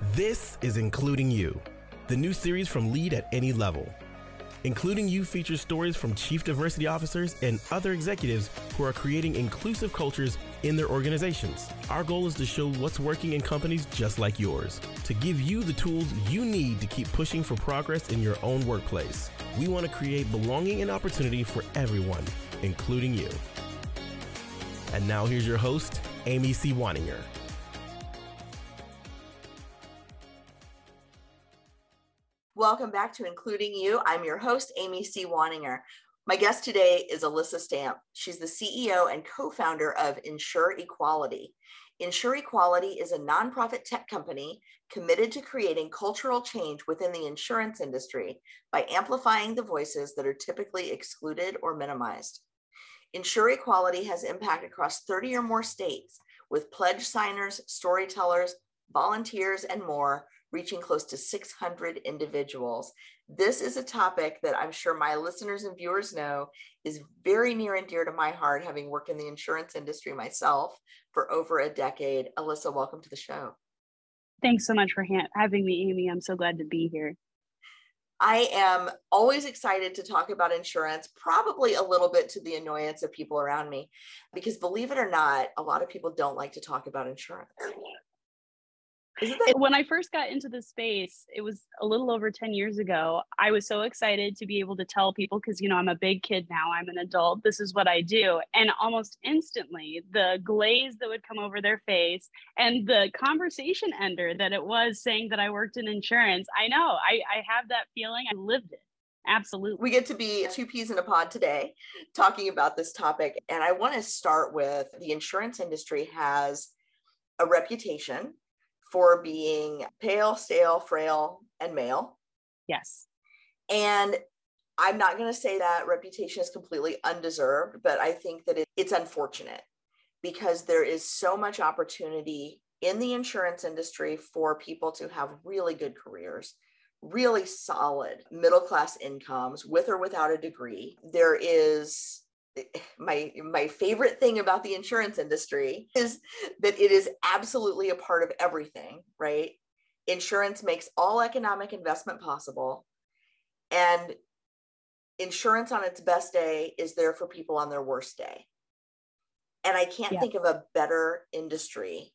This is Including You, the new series from Lead at Any Level. Including You features stories from chief diversity officers and other executives who are creating inclusive cultures in their organizations. Our goal is to show what's working in companies just like yours, to give you the tools you need to keep pushing for progress in your own workplace. We want to create belonging and opportunity for everyone, including you. And now here's your host, Amy C. Waninger. Welcome back to Including You. I'm your host, Amy C. Waninger. My guest today is Alyssa Stamp. She's the CEO and co founder of Insure Equality. Insure Equality is a nonprofit tech company committed to creating cultural change within the insurance industry by amplifying the voices that are typically excluded or minimized. Insure Equality has impact across 30 or more states with pledge signers, storytellers, volunteers, and more reaching close to 600 individuals. This is a topic that I'm sure my listeners and viewers know is very near and dear to my heart, having worked in the insurance industry myself for over a decade. Alyssa, welcome to the show. Thanks so much for ha- having me, Amy. I'm so glad to be here. I am always excited to talk about insurance, probably a little bit to the annoyance of people around me, because believe it or not, a lot of people don't like to talk about insurance. That- when I first got into the space, it was a little over 10 years ago. I was so excited to be able to tell people because, you know, I'm a big kid now, I'm an adult, this is what I do. And almost instantly, the glaze that would come over their face and the conversation ender that it was saying that I worked in insurance. I know, I, I have that feeling. I lived it. Absolutely. We get to be two peas in a pod today talking about this topic. And I want to start with the insurance industry has a reputation for being pale, stale, frail, and male. Yes. And I'm not going to say that reputation is completely undeserved, but I think that it, it's unfortunate because there is so much opportunity in the insurance industry for people to have really good careers, really solid middle class incomes with or without a degree. There is my my favorite thing about the insurance industry is that it is absolutely a part of everything right? Insurance makes all economic investment possible and insurance on its best day is there for people on their worst day. And i can't yeah. think of a better industry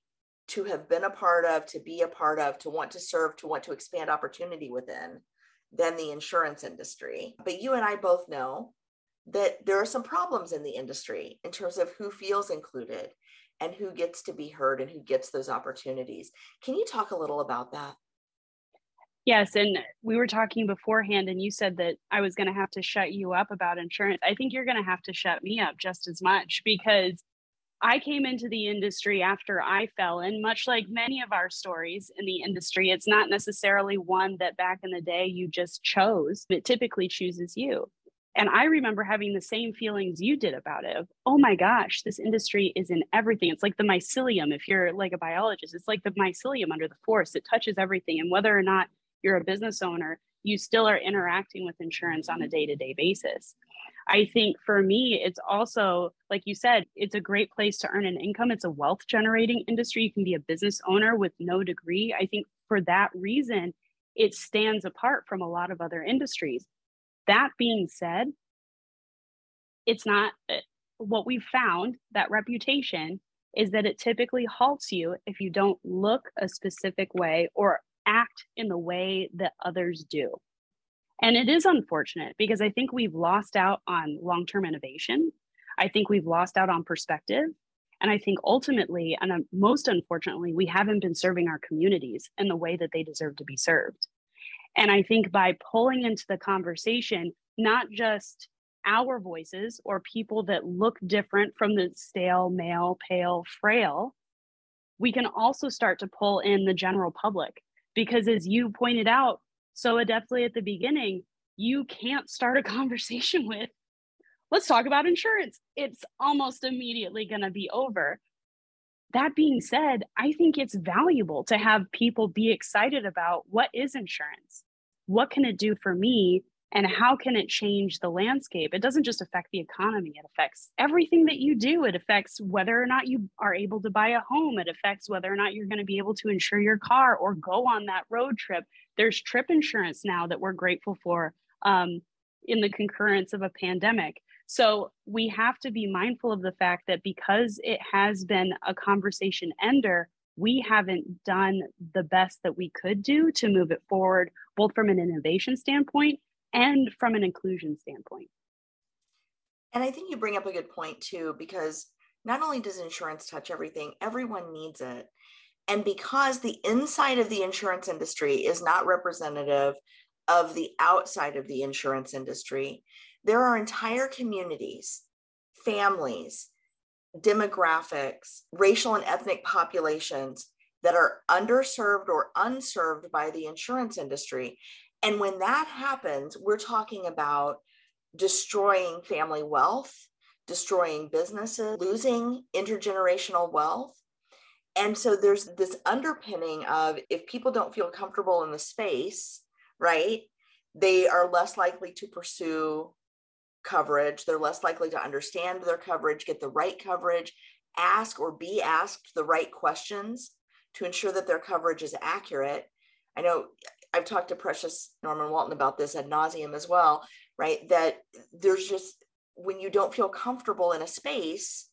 to have been a part of to be a part of to want to serve to want to expand opportunity within than the insurance industry. But you and i both know that there are some problems in the industry in terms of who feels included and who gets to be heard and who gets those opportunities. Can you talk a little about that? Yes. And we were talking beforehand, and you said that I was going to have to shut you up about insurance. I think you're going to have to shut me up just as much because I came into the industry after I fell in, much like many of our stories in the industry. It's not necessarily one that back in the day you just chose, it typically chooses you. And I remember having the same feelings you did about it oh my gosh, this industry is in everything. It's like the mycelium. If you're like a biologist, it's like the mycelium under the forest. It touches everything. And whether or not you're a business owner, you still are interacting with insurance on a day to day basis. I think for me, it's also, like you said, it's a great place to earn an income. It's a wealth generating industry. You can be a business owner with no degree. I think for that reason, it stands apart from a lot of other industries. That being said, it's not eh, what we've found that reputation is that it typically halts you if you don't look a specific way or act in the way that others do. And it is unfortunate because I think we've lost out on long term innovation. I think we've lost out on perspective. And I think ultimately, and uh, most unfortunately, we haven't been serving our communities in the way that they deserve to be served. And I think by pulling into the conversation, not just our voices or people that look different from the stale, male, pale, frail, we can also start to pull in the general public. Because as you pointed out so adeptly at the beginning, you can't start a conversation with, let's talk about insurance. It's almost immediately going to be over. That being said, I think it's valuable to have people be excited about what is insurance? What can it do for me? and how can it change the landscape it doesn't just affect the economy it affects everything that you do it affects whether or not you are able to buy a home it affects whether or not you're going to be able to insure your car or go on that road trip there's trip insurance now that we're grateful for um, in the concurrence of a pandemic so we have to be mindful of the fact that because it has been a conversation ender we haven't done the best that we could do to move it forward both from an innovation standpoint and from an inclusion standpoint. And I think you bring up a good point too, because not only does insurance touch everything, everyone needs it. And because the inside of the insurance industry is not representative of the outside of the insurance industry, there are entire communities, families, demographics, racial and ethnic populations that are underserved or unserved by the insurance industry. And when that happens, we're talking about destroying family wealth, destroying businesses, losing intergenerational wealth. And so there's this underpinning of if people don't feel comfortable in the space, right, they are less likely to pursue coverage. They're less likely to understand their coverage, get the right coverage, ask or be asked the right questions to ensure that their coverage is accurate. I know I've talked to Precious Norman Walton about this ad nauseum as well, right? That there's just when you don't feel comfortable in a space,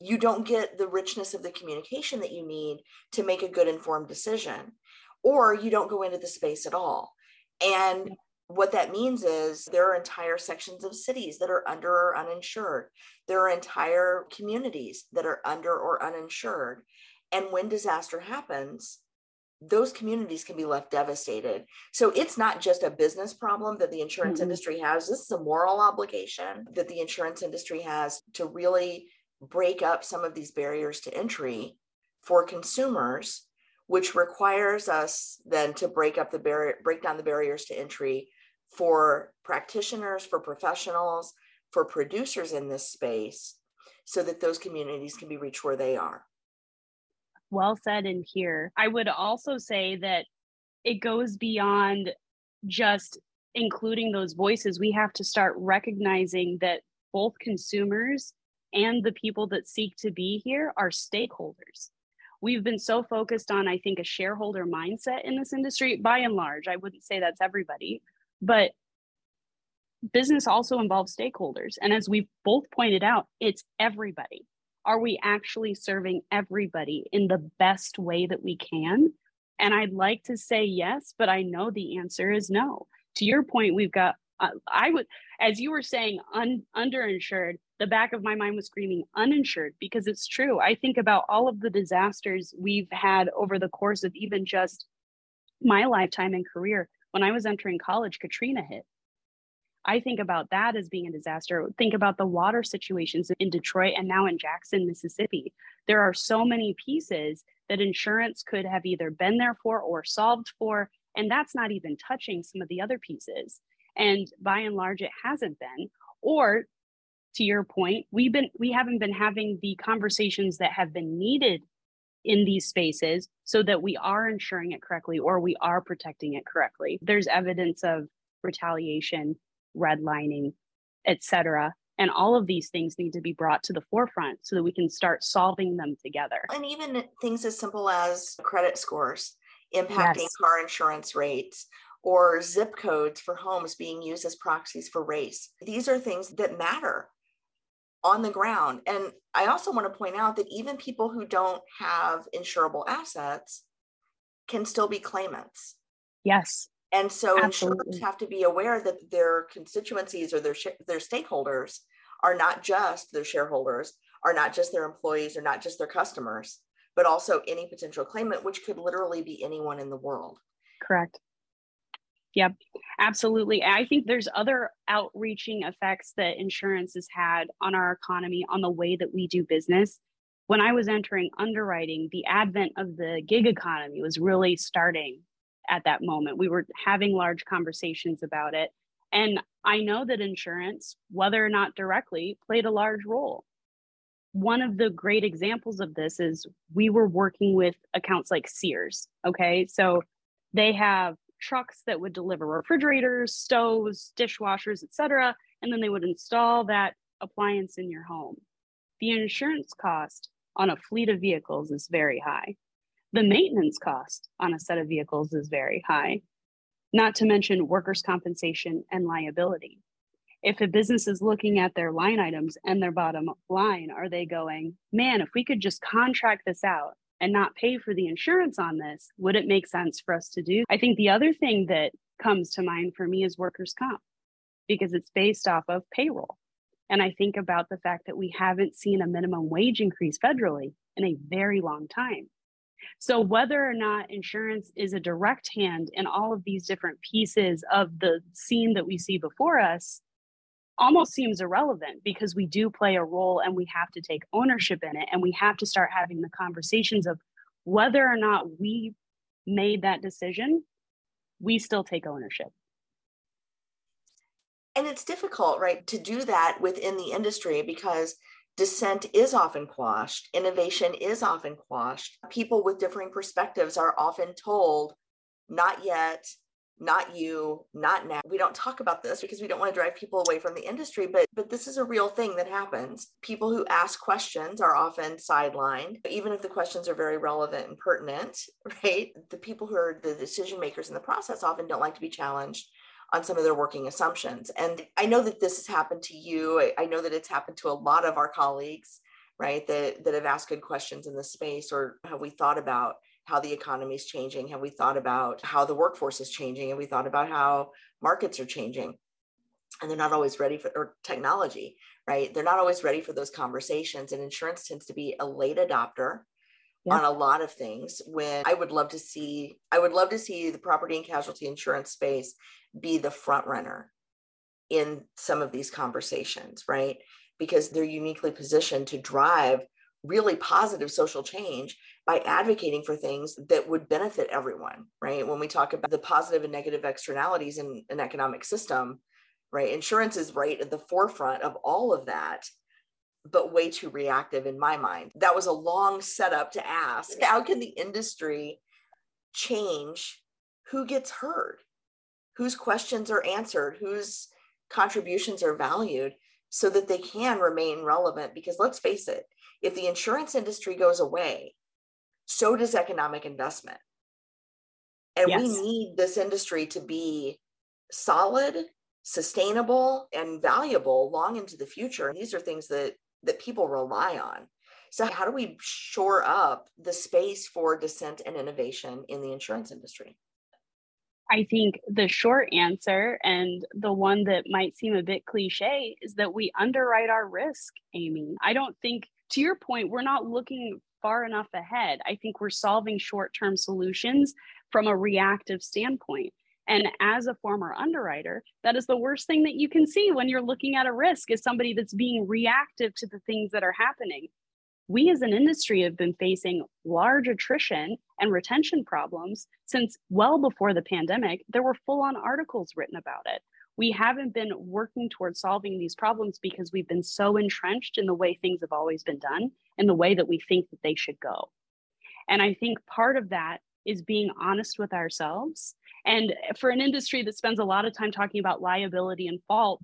you don't get the richness of the communication that you need to make a good informed decision, or you don't go into the space at all. And what that means is there are entire sections of cities that are under or uninsured. There are entire communities that are under or uninsured. And when disaster happens, those communities can be left devastated. So it's not just a business problem that the insurance mm-hmm. industry has. This is a moral obligation that the insurance industry has to really break up some of these barriers to entry for consumers, which requires us then to break up the barrier, break down the barriers to entry for practitioners, for professionals, for producers in this space, so that those communities can be reached where they are well said in here. I would also say that it goes beyond just including those voices. We have to start recognizing that both consumers and the people that seek to be here are stakeholders. We've been so focused on, I think, a shareholder mindset in this industry by and large. I wouldn't say that's everybody, but business also involves stakeholders. And as we've both pointed out, it's everybody are we actually serving everybody in the best way that we can? And I'd like to say yes, but I know the answer is no. To your point, we've got, uh, I would, as you were saying, un, underinsured, the back of my mind was screaming uninsured because it's true. I think about all of the disasters we've had over the course of even just my lifetime and career. When I was entering college, Katrina hit. I think about that as being a disaster. Think about the water situations in Detroit and now in Jackson, Mississippi. There are so many pieces that insurance could have either been there for or solved for. And that's not even touching some of the other pieces. And by and large, it hasn't been. Or to your point, we've been we haven't been having the conversations that have been needed in these spaces so that we are insuring it correctly or we are protecting it correctly. There's evidence of retaliation redlining, etc. And all of these things need to be brought to the forefront so that we can start solving them together. And even things as simple as credit scores impacting yes. car insurance rates or zip codes for homes being used as proxies for race. These are things that matter on the ground. And I also want to point out that even people who don't have insurable assets can still be claimants. Yes. And so Absolutely. insurers have to be aware that their constituencies or their their stakeholders are not just their shareholders, are not just their employees, or not just their customers, but also any potential claimant, which could literally be anyone in the world. Correct. Yep, absolutely. I think there's other outreaching effects that insurance has had on our economy, on the way that we do business. When I was entering underwriting, the advent of the gig economy was really starting at that moment. We were having large conversations about it. And I know that insurance, whether or not directly, played a large role. One of the great examples of this is we were working with accounts like Sears. Okay. So they have trucks that would deliver refrigerators, stoves, dishwashers, etc., and then they would install that appliance in your home. The insurance cost on a fleet of vehicles is very high. The maintenance cost on a set of vehicles is very high, not to mention workers' compensation and liability. If a business is looking at their line items and their bottom line, are they going, man, if we could just contract this out and not pay for the insurance on this, would it make sense for us to do? I think the other thing that comes to mind for me is workers' comp because it's based off of payroll. And I think about the fact that we haven't seen a minimum wage increase federally in a very long time. So, whether or not insurance is a direct hand in all of these different pieces of the scene that we see before us almost seems irrelevant because we do play a role and we have to take ownership in it. And we have to start having the conversations of whether or not we made that decision, we still take ownership and it's difficult right to do that within the industry because dissent is often quashed innovation is often quashed people with differing perspectives are often told not yet not you not now we don't talk about this because we don't want to drive people away from the industry but but this is a real thing that happens people who ask questions are often sidelined even if the questions are very relevant and pertinent right the people who are the decision makers in the process often don't like to be challenged on some of their working assumptions. And I know that this has happened to you. I, I know that it's happened to a lot of our colleagues, right, that, that have asked good questions in this space or have we thought about how the economy is changing? Have we thought about how the workforce is changing? Have we thought about how markets are changing? And they're not always ready for or technology, right? They're not always ready for those conversations. And insurance tends to be a late adopter yeah. on a lot of things when I would love to see I would love to see the property and casualty insurance space be the front runner in some of these conversations, right? Because they're uniquely positioned to drive really positive social change by advocating for things that would benefit everyone, right? When we talk about the positive and negative externalities in an economic system, right? Insurance is right at the forefront of all of that, but way too reactive in my mind. That was a long setup to ask how can the industry change who gets heard? whose questions are answered, whose contributions are valued so that they can remain relevant. Because let's face it, if the insurance industry goes away, so does economic investment. And yes. we need this industry to be solid, sustainable, and valuable long into the future. And these are things that that people rely on. So how do we shore up the space for dissent and innovation in the insurance industry? I think the short answer and the one that might seem a bit cliche is that we underwrite our risk, Amy. I don't think, to your point, we're not looking far enough ahead. I think we're solving short term solutions from a reactive standpoint. And as a former underwriter, that is the worst thing that you can see when you're looking at a risk is somebody that's being reactive to the things that are happening we as an industry have been facing large attrition and retention problems since well before the pandemic. There were full on articles written about it. We haven't been working towards solving these problems because we've been so entrenched in the way things have always been done and the way that we think that they should go. And I think part of that is being honest with ourselves. And for an industry that spends a lot of time talking about liability and fault,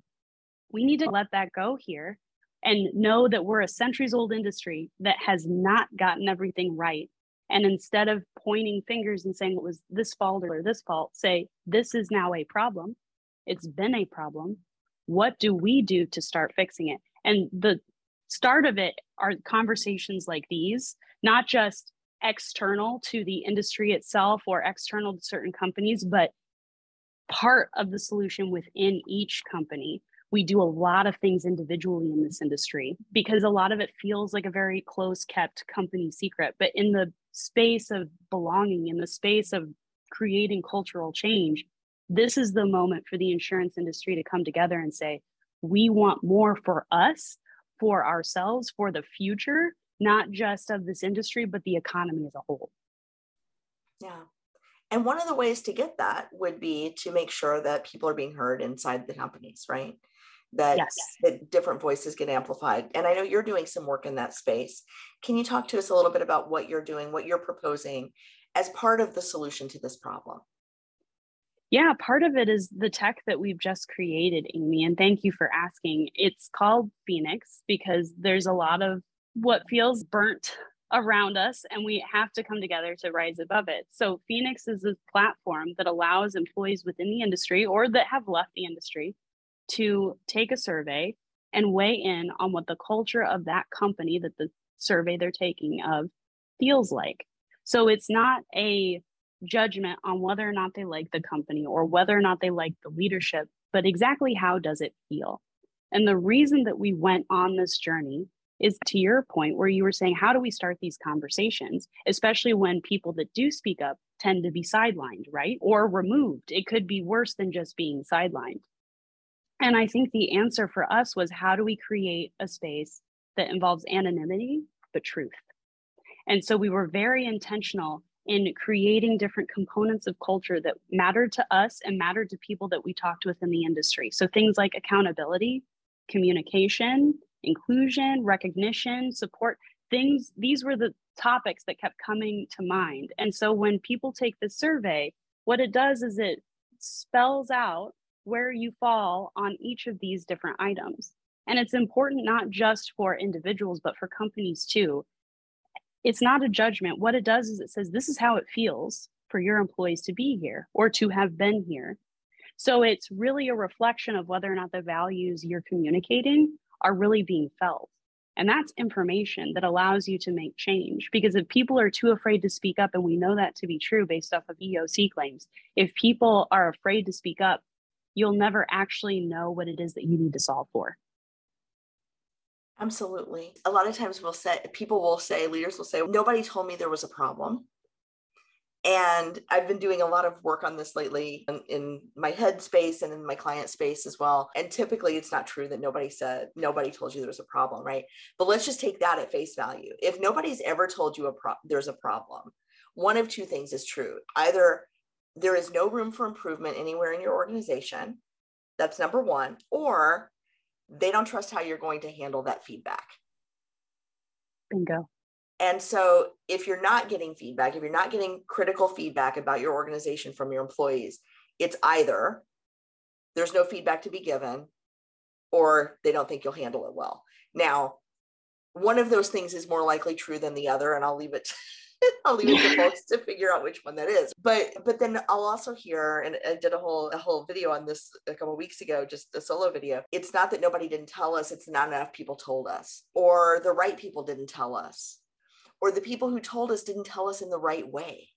we need to let that go here and know that we're a centuries old industry that has not gotten everything right. And instead of pointing fingers and saying it was this fault or this fault, say, this is now a problem. It's been a problem. What do we do to start fixing it? And the start of it are conversations like these, not just external to the industry itself or external to certain companies, but part of the solution within each company we do a lot of things individually in this industry because a lot of it feels like a very close kept company secret. But in the space of belonging, in the space of creating cultural change, this is the moment for the insurance industry to come together and say, we want more for us, for ourselves, for the future, not just of this industry, but the economy as a whole. Yeah. And one of the ways to get that would be to make sure that people are being heard inside the companies, right? that, yes. that different voices get amplified. And I know you're doing some work in that space. Can you talk to us a little bit about what you're doing, what you're proposing as part of the solution to this problem? Yeah, part of it is the tech that we've just created, Amy. And thank you for asking. It's called Phoenix because there's a lot of what feels burnt around us, and we have to come together to rise above it. So, Phoenix is a platform that allows employees within the industry or that have left the industry to take a survey and weigh in on what the culture of that company that the survey they're taking of feels like. So, it's not a judgment on whether or not they like the company or whether or not they like the leadership, but exactly how does it feel? And the reason that we went on this journey is to your point where you were saying, how do we start these conversations, especially when people that do speak up tend to be sidelined, right? Or removed. It could be worse than just being sidelined. And I think the answer for us was how do we create a space that involves anonymity, but truth? And so we were very intentional in creating different components of culture that mattered to us and mattered to people that we talked with in the industry. So things like accountability, communication, inclusion, recognition, support, things, these were the topics that kept coming to mind. And so when people take the survey, what it does is it spells out where you fall on each of these different items. And it's important not just for individuals, but for companies too it's not a judgment. What it does is it says, this is how it feels for your employees to be here or to have been here. So it's really a reflection of whether or not the values you're communicating are really being felt. And that's information that allows you to make change. Because if people are too afraid to speak up, and we know that to be true based off of EOC claims, if people are afraid to speak up, you'll never actually know what it is that you need to solve for. Absolutely. A lot of times we'll say, people will say, leaders will say, nobody told me there was a problem. And I've been doing a lot of work on this lately in, in, my head space and in my client space as well. And typically it's not true that nobody said, nobody told you there was a problem, right? But let's just take that at face value. If nobody's ever told you a pro- there's a problem, one of two things is true. Either there is no room for improvement anywhere in your organization. That's number one. Or they don't trust how you're going to handle that feedback. Bingo. And so, if you're not getting feedback, if you're not getting critical feedback about your organization from your employees, it's either there's no feedback to be given or they don't think you'll handle it well. Now, one of those things is more likely true than the other, and I'll leave it I'll leave it to folks to figure out which one that is. But but then I'll also hear, and I did a whole a whole video on this a couple weeks ago, just a solo video. It's not that nobody didn't tell us; it's not enough people told us, or the right people didn't tell us, or the people who told us didn't tell us in the right way.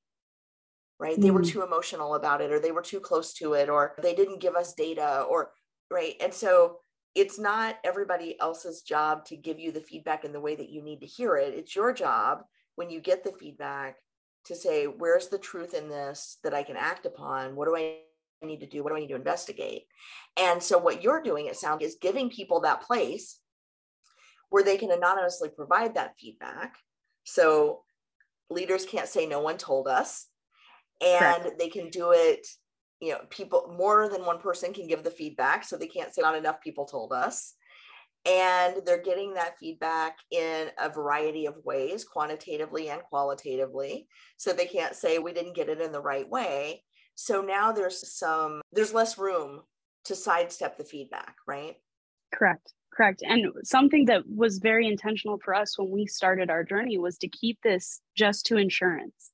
Right? Mm. They were mm. too emotional about it, or they were too close to it, or they didn't give us data, or right. And so it's not everybody else's job to give you the feedback in the way that you need to hear it. It's your job when you get the feedback to say, where's the truth in this that I can act upon? What do I need to do? What do I need to investigate? And so, what you're doing, at Sound is giving people that place where they can anonymously provide that feedback. So, leaders can't say, no one told us. And Correct. they can do it, you know, people, more than one person can give the feedback. So, they can't say, not enough people told us and they're getting that feedback in a variety of ways quantitatively and qualitatively so they can't say we didn't get it in the right way. So now there's some there's less room to sidestep the feedback right? Correct correct. And something that was very intentional for us when we started our journey was to keep this just to insurance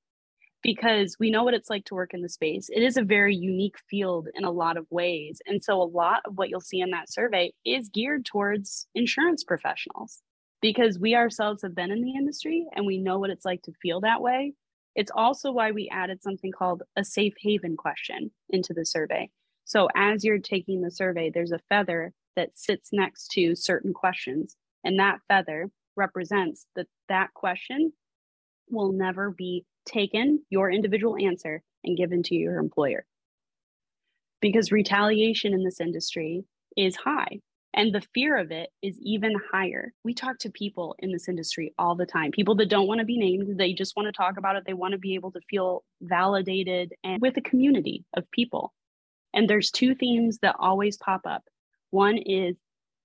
because we know what it's like to work in the space. It is a very unique field in a lot of ways. And so, a lot of what you'll see in that survey is geared towards insurance professionals because we ourselves have been in the industry and we know what it's like to feel that way. It's also why we added something called a safe haven question into the survey. So, as you're taking the survey, there's a feather that sits next to certain questions, and that feather represents that that question will never be taken your individual answer and given to your employer. Because retaliation in this industry is high and the fear of it is even higher. We talk to people in this industry all the time, people that don't want to be named, they just want to talk about it, they want to be able to feel validated and with a community of people. And there's two themes that always pop up. One is,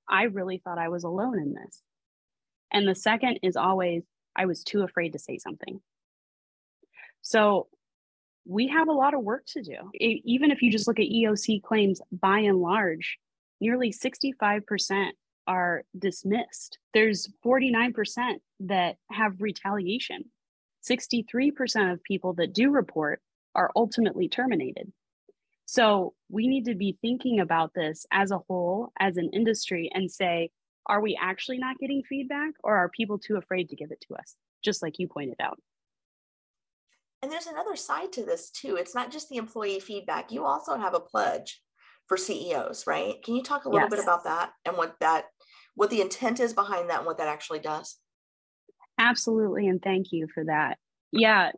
I really thought I was alone in this. And the second is always, I was too afraid to say something. So we have a lot of work to do. It, even if you just look at EOC claims by and large, nearly 65% are dismissed. There's 49% that have retaliation. 63% of people that do report are ultimately terminated. So we need to be thinking about this as a whole, as an industry, and say, are we actually not getting feedback or are people too afraid to give it to us? Just like you pointed out. And there's another side to this too. It's not just the employee feedback. You also have a pledge for CEOs, right? Can you talk a little yes. bit about that and what that what the intent is behind that and what that actually does? Absolutely and thank you for that. Yeah,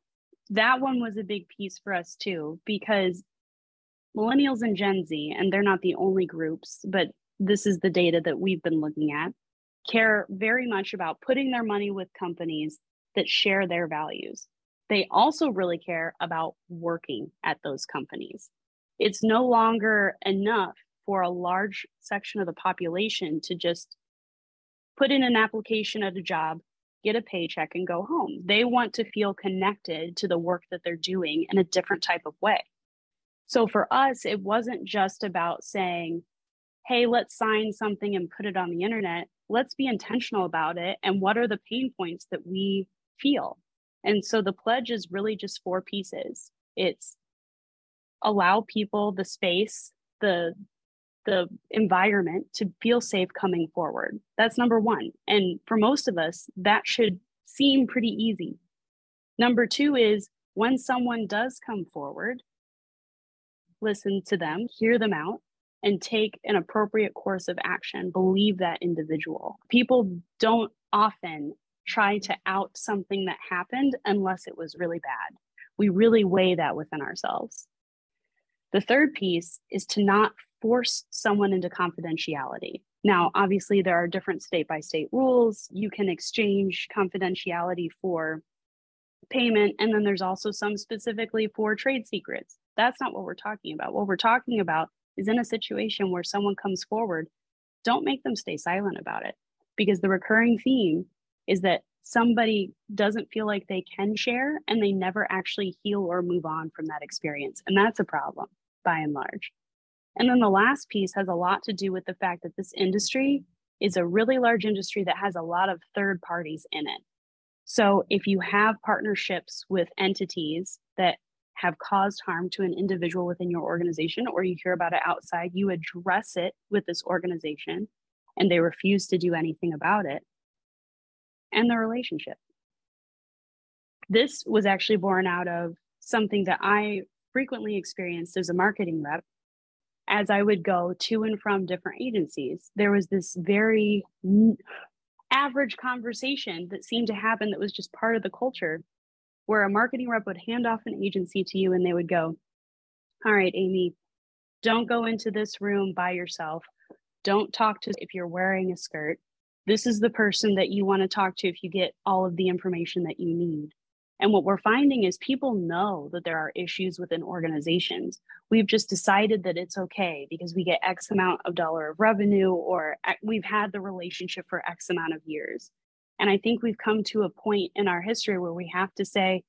that one was a big piece for us too because millennials and Gen Z and they're not the only groups, but this is the data that we've been looking at care very much about putting their money with companies that share their values they also really care about working at those companies. It's no longer enough for a large section of the population to just put in an application at a job, get a paycheck, and go home. They want to feel connected to the work that they're doing in a different type of way. So for us, it wasn't just about saying, hey, let's sign something and put it on the internet. Let's be intentional about it. And what are the pain points that we feel? And so the pledge is really just four pieces. It's allow people the space, the the environment to feel safe coming forward. That's number 1. And for most of us, that should seem pretty easy. Number 2 is when someone does come forward, listen to them, hear them out, and take an appropriate course of action. Believe that individual. People don't often try to out something that happened unless it was really bad. We really weigh that within ourselves. The third piece is to not force someone into confidentiality. Now, obviously, there are different state by state rules. You can exchange confidentiality for payment, and then there's also some specifically for trade secrets. That's not what we're talking about. What we're talking about is in a situation where someone comes forward, don't make them stay silent about it because the recurring theme is that somebody doesn't feel like they can share and they never actually heal or move on from that experience. And that's a problem by and large. And then the last piece has a lot to do with the fact that this industry is a really large industry that has a lot of third parties in it. So if you have partnerships with entities that have caused harm to an individual within your organization, or you hear about it outside, you address it with this organization and they refuse to do anything about it and the relationship. This was actually born out of something that I frequently experienced as a marketing rep. As I would go to and from different agencies, there was this very average conversation that seemed to happen that was just part of the culture where a marketing rep would hand off an agency to you and they would go, All right, Amy, don't go into this room by yourself. Don't talk to if you're wearing a skirt this is the person that you want to talk to if you get all of the information that you need. And what we're finding is people know that there are issues within organizations. We've just decided that it's okay because we get X amount of dollar of revenue or we've had the relationship for X amount of years. And I think we've come to a point in our history where we have to say,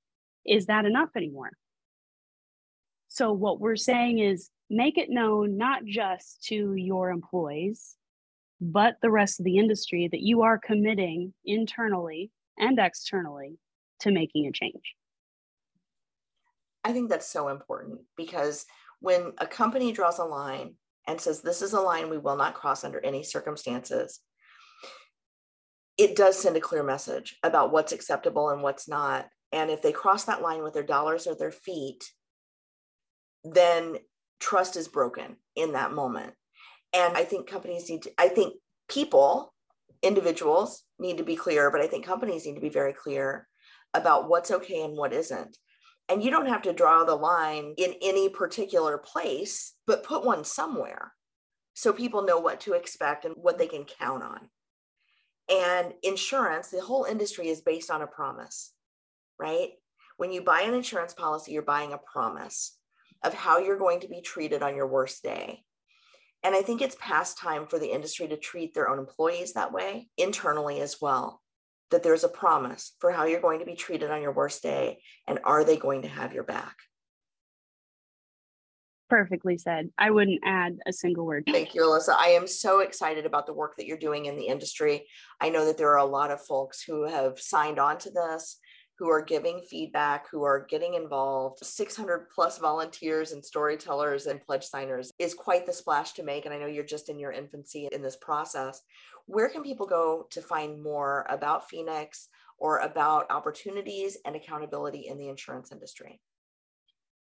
is that enough anymore? So, what we're saying is make it known not just to your employees, but the rest of the industry that you are committing internally and externally to making a change. I think that's so important because when a company draws a line and says, This is a line we will not cross under any circumstances, it does send a clear message about what's acceptable and what's not. And if they cross that line with their dollars or their feet, then trust is broken in that moment. And I think companies need to, I think people, individuals need to be clear, but I think companies need to be very clear about what's okay and what isn't. And you don't have to draw the line in any particular place, but put one somewhere so people know what to expect and what they can count on. And insurance, the whole industry is based on a promise, right? When you buy an insurance policy, you're buying a promise of how you're going to be treated on your worst day. And I think it's past time for the industry to treat their own employees that way internally as well. That there's a promise for how you're going to be treated on your worst day and are they going to have your back? Perfectly said. I wouldn't add a single word. Thank you, Alyssa. I am so excited about the work that you're doing in the industry. I know that there are a lot of folks who have signed on to this, who are giving feedback, who are getting involved. 600 plus volunteers and storytellers and pledge signers is quite the splash to make. And I know you're just in your infancy in this process. Where can people go to find more about Phoenix or about opportunities and accountability in the insurance industry?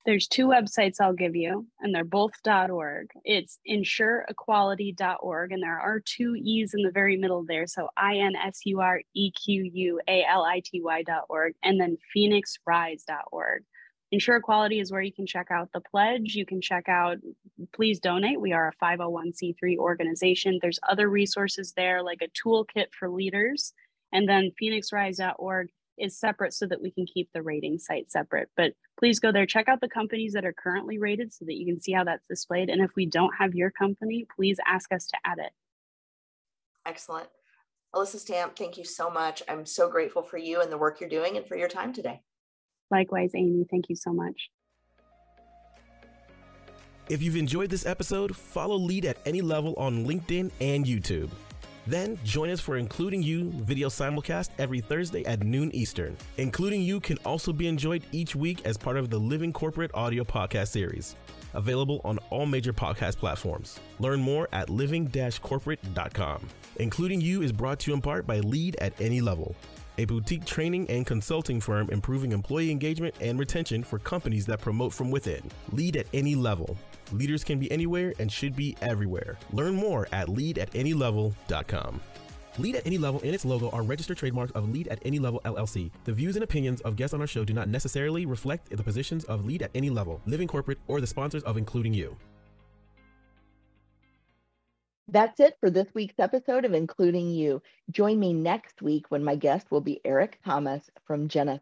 There's two websites I'll give you, and they're both .org. It's insureequality.org, and there are two E's in the very middle there. So I-N-S-U-R-E-Q-U-A-L-I-T-Y.org, and then phoenixrise.org. Insure Equality is where you can check out the pledge. You can check out, please donate. We are a 501c3 organization. There's other resources there, like a toolkit for leaders. And then phoenixrise.org is separate so that we can keep the rating site separate. But please go there, check out the companies that are currently rated so that you can see how that's displayed. And if we don't have your company, please ask us to add it. Excellent. Alyssa Stamp, thank you so much. I'm so grateful for you and the work you're doing and for your time today. Likewise, Amy, thank you so much. If you've enjoyed this episode, follow Lead at any level on LinkedIn and YouTube. Then join us for Including You video simulcast every Thursday at noon Eastern. Including You can also be enjoyed each week as part of the Living Corporate audio podcast series, available on all major podcast platforms. Learn more at living-corporate.com. Including You is brought to you in part by Lead at Any Level, a boutique training and consulting firm improving employee engagement and retention for companies that promote from within. Lead at any level. Leaders can be anywhere and should be everywhere. Learn more at leadatanylevel.com. Lead at Any Level and its logo are registered trademarks of Lead at Any Level LLC. The views and opinions of guests on our show do not necessarily reflect the positions of Lead at Any Level, Living Corporate, or the sponsors of Including You. That's it for this week's episode of Including You. Join me next week when my guest will be Eric Thomas from Jenna